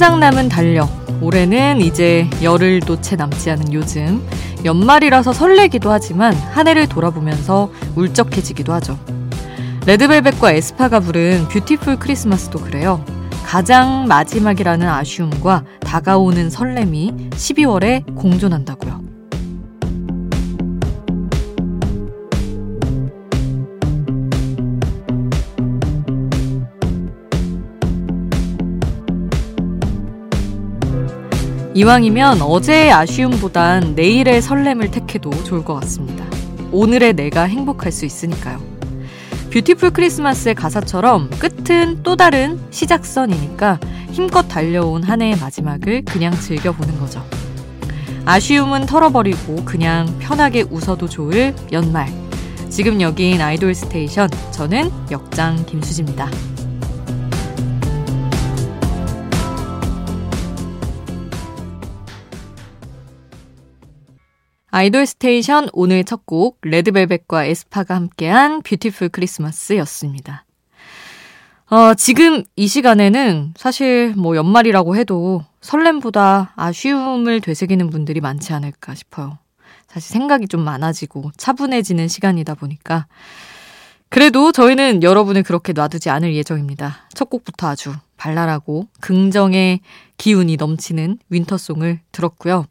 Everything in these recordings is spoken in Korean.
한장 남은 달력. 올해는 이제 열흘도 채 남지 않은 요즘. 연말이라서 설레기도 하지만 한 해를 돌아보면서 울적해지기도 하죠. 레드벨벳과 에스파가 부른 뷰티풀 크리스마스도 그래요. 가장 마지막이라는 아쉬움과 다가오는 설렘이 12월에 공존한다고요. 이왕이면 어제의 아쉬움보단 내일의 설렘을 택해도 좋을 것 같습니다. 오늘의 내가 행복할 수 있으니까요. Beautiful Christmas의 가사처럼 끝은 또 다른 시작선이니까 힘껏 달려온 한 해의 마지막을 그냥 즐겨보는 거죠. 아쉬움은 털어버리고 그냥 편하게 웃어도 좋을 연말. 지금 여긴 Idol Station. 저는 역장 김수지입니다. Idol Station 오늘 첫 곡 레드벨벳과 에스파가 함께한 Beautiful Christmas였습니다. 어, 지금 이 시간에는 사실 뭐 연말이라고 해도 설렘보다 아쉬움을 되새기는 분들이 많지 않을까 싶어요. 사실 생각이 좀 많아지고 차분해지는 시간이다 보니까 그래도 저희는 여러분을 그렇게 놔두지 않을 예정입니다. 첫 곡부터 아주 발랄하고 긍정의 기운이 넘치는 winter song을 들었고요.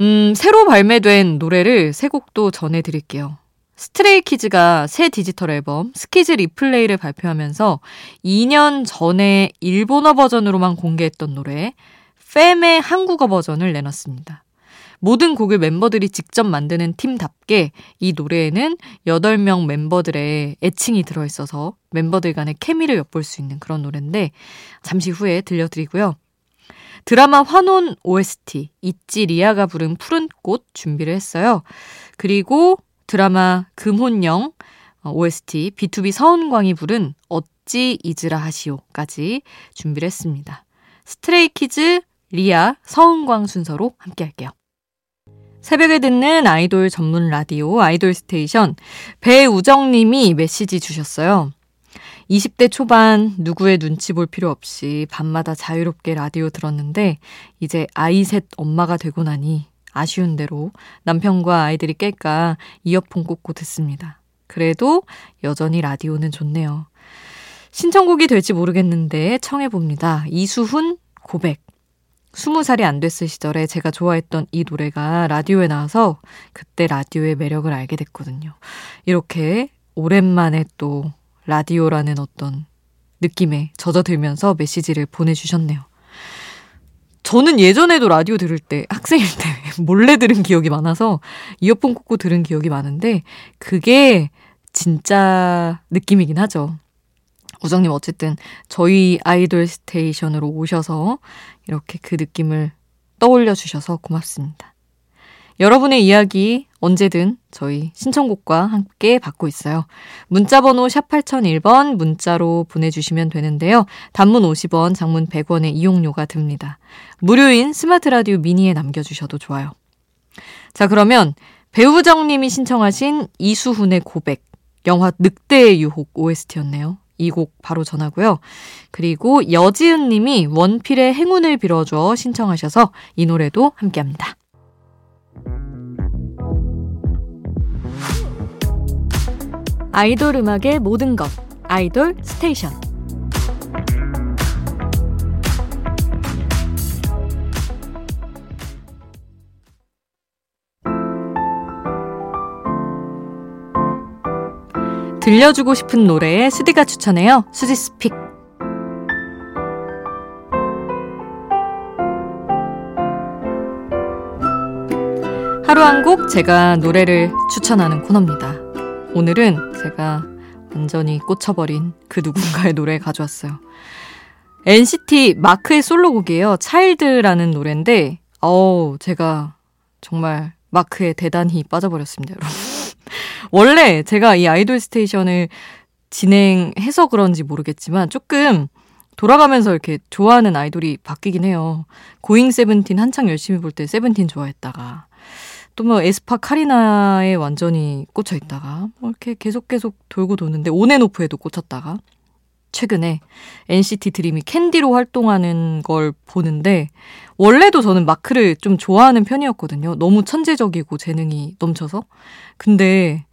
음, 새로 발매된 노래를 세 곡도 전해드릴게요. 스트레이키즈가 새 디지털 앨범 SKZ-REPLAY를 발표하면서 2년 전에 일본어 버전으로만 공개했던 노래 FAM의 한국어 버전을 내놨습니다. 모든 곡을 멤버들이 직접 만드는 팀답게 이 노래에는 8명 멤버들의 애칭이 들어있어서 멤버들 간의 케미를 엿볼 수 있는 그런 노래인데 잠시 후에 들려드리고요. 드라마 환혼 OST ITZY 리아가 부른 푸른 꽃 준비를 했어요. 그리고 드라마 금혼령 OST BTOB 서은광이 부른 어찌 잊으라 하시오까지 준비를 했습니다. 스트레이키즈 리아 서은광 순서로 함께 할게요. 새벽에 듣는 아이돌 전문 라디오 아이돌 스테이션 배우정 님이 메시지 주셨어요. 20대 초반 누구의 눈치 볼 필요 없이 밤마다 자유롭게 라디오 들었는데 이제 아이 셋 엄마가 되고 나니 아쉬운 대로 남편과 아이들이 깰까 이어폰 꽂고 듣습니다. 그래도 여전히 라디오는 좋네요. 신청곡이 될지 모르겠는데 청해봅니다. 이수훈 고백. 20살이 안 됐을 시절에 제가 좋아했던 이 노래가 라디오에 나와서 그때 라디오의 매력을 알게 됐거든요. 이렇게 오랜만에 또 라디오라는 어떤 느낌에 젖어들면서 메시지를 보내주셨네요. 저는 예전에도 라디오 들을 때 학생일 때 몰래 들은 기억이 많아서 이어폰 꽂고 들은 기억이 많은데 그게 진짜 느낌이긴 하죠. 우정님 어쨌든 저희 아이돌 스테이션으로 오셔서 이렇게 그 느낌을 떠올려 주셔서 고맙습니다. 여러분의 이야기 언제든 저희 신청곡과 함께 받고 있어요. 문자번호 샵 8001번 문자로 보내주시면 되는데요. 단문 50원, 장문 100원의 이용료가 듭니다. 무료인 스마트 라디오 미니에 남겨주셔도 좋아요. 자, 그러면 배우정님이 신청하신 이수훈의 고백, 영화 늑대의 유혹 OST였네요. 이 곡 바로 전하고요. 그리고 여지은 님이 원필의 행운을 빌어줘 신청하셔서 이 노래도 함께 합니다. 아이돌 음악의 모든 것 아이돌 스테이션 들려주고 싶은 노래에 수디가 추천해요. 수지 스픽 하루 한 곡 제가 노래를 추천하는 코너입니다. 오늘은 제가 완전히 꽂혀버린 그 누군가의 노래 가져왔어요. NCT 마크의 솔로곡이에요. 차일드라는 노래인데, 어우, 제가 정말 마크에 대단히 빠져버렸습니다, 여러분. 원래 제가 이 아이돌 스테이션을 진행해서 그런지 모르겠지만 조금 돌아가면서 이렇게 좋아하는 아이돌이 바뀌긴 해요. 고잉 세븐틴 한창 열심히 볼 때 세븐틴 좋아했다가 또 뭐 에스파 카리나에 완전히 꽂혀 있다가 뭐 이렇게 계속 계속 돌고 도는데 온앤오프에도 꽂혔다가 최근에 NCT 드림이 캔디로 활동하는 걸 보는데 원래도 저는 마크를 좀 좋아하는 편이었거든요. 너무 천재적이고 재능이 넘쳐서. 근데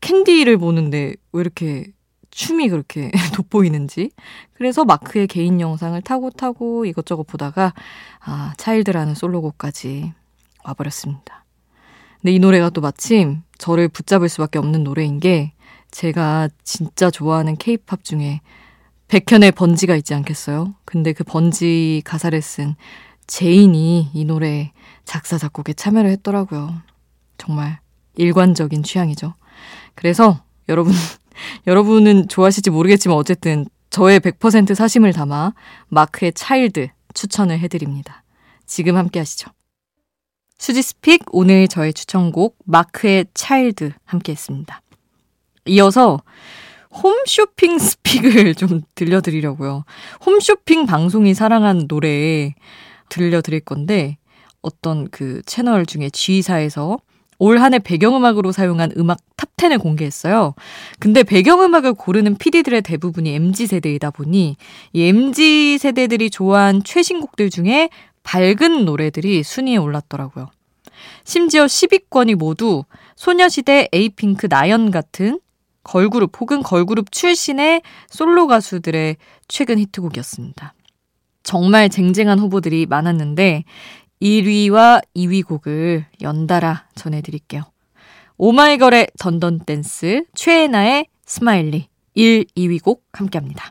캔디를 보는데 왜 이렇게 춤이 그렇게 돋보이는지. 그래서 마크의 개인 영상을 타고 타고 이것저것 보다가 아, Child라는 솔로곡까지 와버렸습니다. 근데 이 노래가 또 마침 저를 붙잡을 수밖에 없는 노래인 게 제가 진짜 좋아하는 케이팝 중에 백현의 Bungee가 있지 않겠어요? 근데 그 번지 가사를 쓴 제인이 이 노래 작사, 작곡에 참여를 했더라고요. 정말 일관적인 취향이죠. 그래서 여러분, 여러분은 좋아하실지 모르겠지만 어쨌든 저의 100% 사심을 담아 마크의 차일드 추천을 해드립니다. 지금 함께 하시죠. 수지스픽 오늘 저의 추천곡 마크의 차일드 함께 했습니다. 이어서 홈쇼핑 스픽을 좀 들려드리려고요. 홈쇼핑 방송이 사랑한 노래 들려드릴 건데 어떤 그 채널 중에 G사에서 올 한해 배경음악으로 사용한 음악 탑10을 공개했어요. 근데 배경음악을 고르는 PD들의 대부분이 MZ세대이다 보니 이 MZ세대들이 좋아한 최신곡들 중에 밝은 노래들이 순위에 올랐더라고요. 심지어 10위권이 모두 소녀시대, 에이핑크, 나연 같은 걸그룹 혹은 걸그룹 출신의 솔로 가수들의 최근 히트곡이었습니다. 정말 쟁쟁한 후보들이 많았는데 1위와 2위 곡을 연달아 전해드릴게요. 오마이걸의 던던 댄스, 최애나의 스마일리 1, 2위 곡 함께합니다.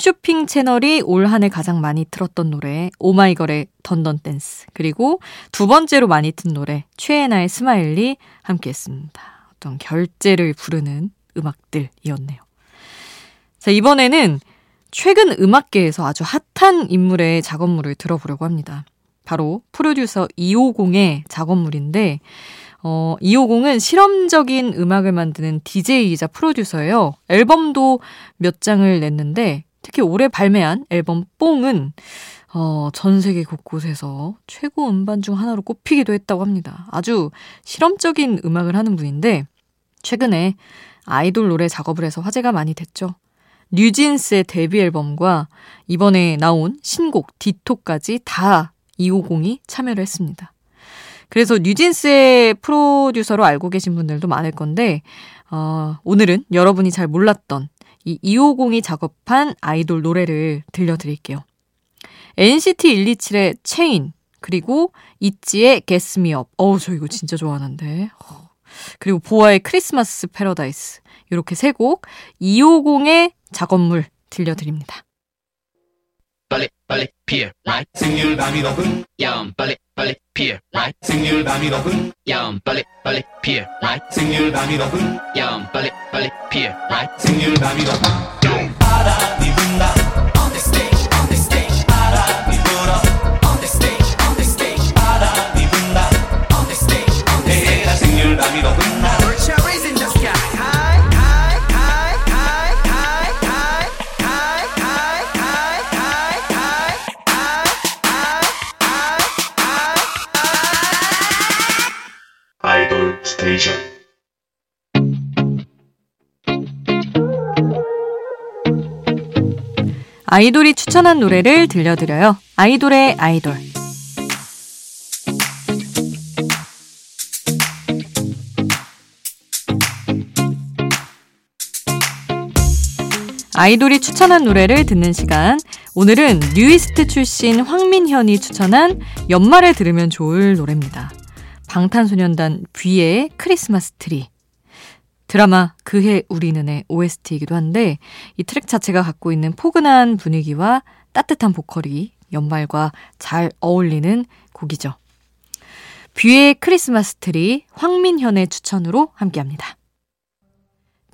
홈쇼핑 채널이 올 한 해 가장 많이 틀었던 노래 오마이걸의 Dun Dun Dance 그리고 두 번째로 많이 튼 노래 최예나의 SMILEY 함께했습니다. 어떤 결제를 부르는 음악들이었네요. 자 이번에는 최근 음악계에서 아주 핫한 인물의 작업물을 들어보려고 합니다. 바로 프로듀서 250의 작업물인데 어, 250은 실험적인 음악을 만드는 DJ이자 프로듀서예요. 앨범도 몇 장을 냈는데 특히 올해 발매한 앨범 뽕은 어, 전 세계 곳곳에서 최고 음반 중 하나로 꼽히기도 했다고 합니다. 아주 실험적인 음악을 하는 분인데 최근에 아이돌 노래 작업을 해서 화제가 많이 됐죠. 뉴진스의 데뷔 앨범과 이번에 나온 신곡 디토까지 다 250이 참여를 했습니다. 그래서 뉴진스의 프로듀서로 알고 계신 분들도 많을 건데 어, 오늘은 여러분이 잘 몰랐던 이 250이 작업한 아이돌 노래를 들려드릴게요. NCT 127의 체인, 그리고 있지의 Guess Me. 어우, 저 이거 진짜 좋아하는데. 그리고 보아의 크리스마스 패러다이스. 이렇게 세 곡 250의 작업물 들려드립니다. 빨리 빨리 피어 라이 생률 밤이 높은 야음 빨리 빨리 피어 라이 생률 밤이 높은 야음 빨리 빨리 피어 라이 생률 밤이 높은 야음 빨리 빨리 피어 라이 생률 밤이 높은 바람 아이돌이 추천한 노래를 들려드려요. 아이돌의 아이돌. 아이돌이 추천한 노래를 듣는 시간. 오늘은 뉴이스트 출신 황민현이 추천한 연말에 들으면 좋을 노래입니다. 방탄소년단 뷔의 크리스마스 트리. 드라마 그해 우리는의 OST이기도 한데 이 트랙 자체가 갖고 있는 포근한 분위기와 따뜻한 보컬이 연말과 잘 어울리는 곡이죠. 뷔의 크리스마스 트리 황민현의 추천으로 함께합니다.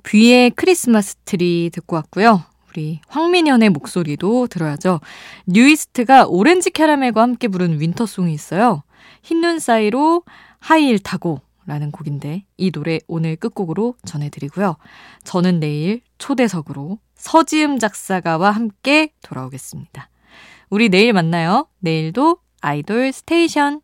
뷔의 크리스마스 트리 듣고 왔고요. 우리 황민현의 목소리도 들어야죠. 뉴이스트가 오렌지 캐러멜과 함께 부른 winter song이 있어요. 흰 눈 사이로 하이힐 타고 라는 곡인데 이 노래 오늘 끝곡으로 전해드리고요. 저는 내일 초대석으로 서지음 작사가와 함께 돌아오겠습니다. 우리 내일 만나요. 내일도 아이돌 스테이션.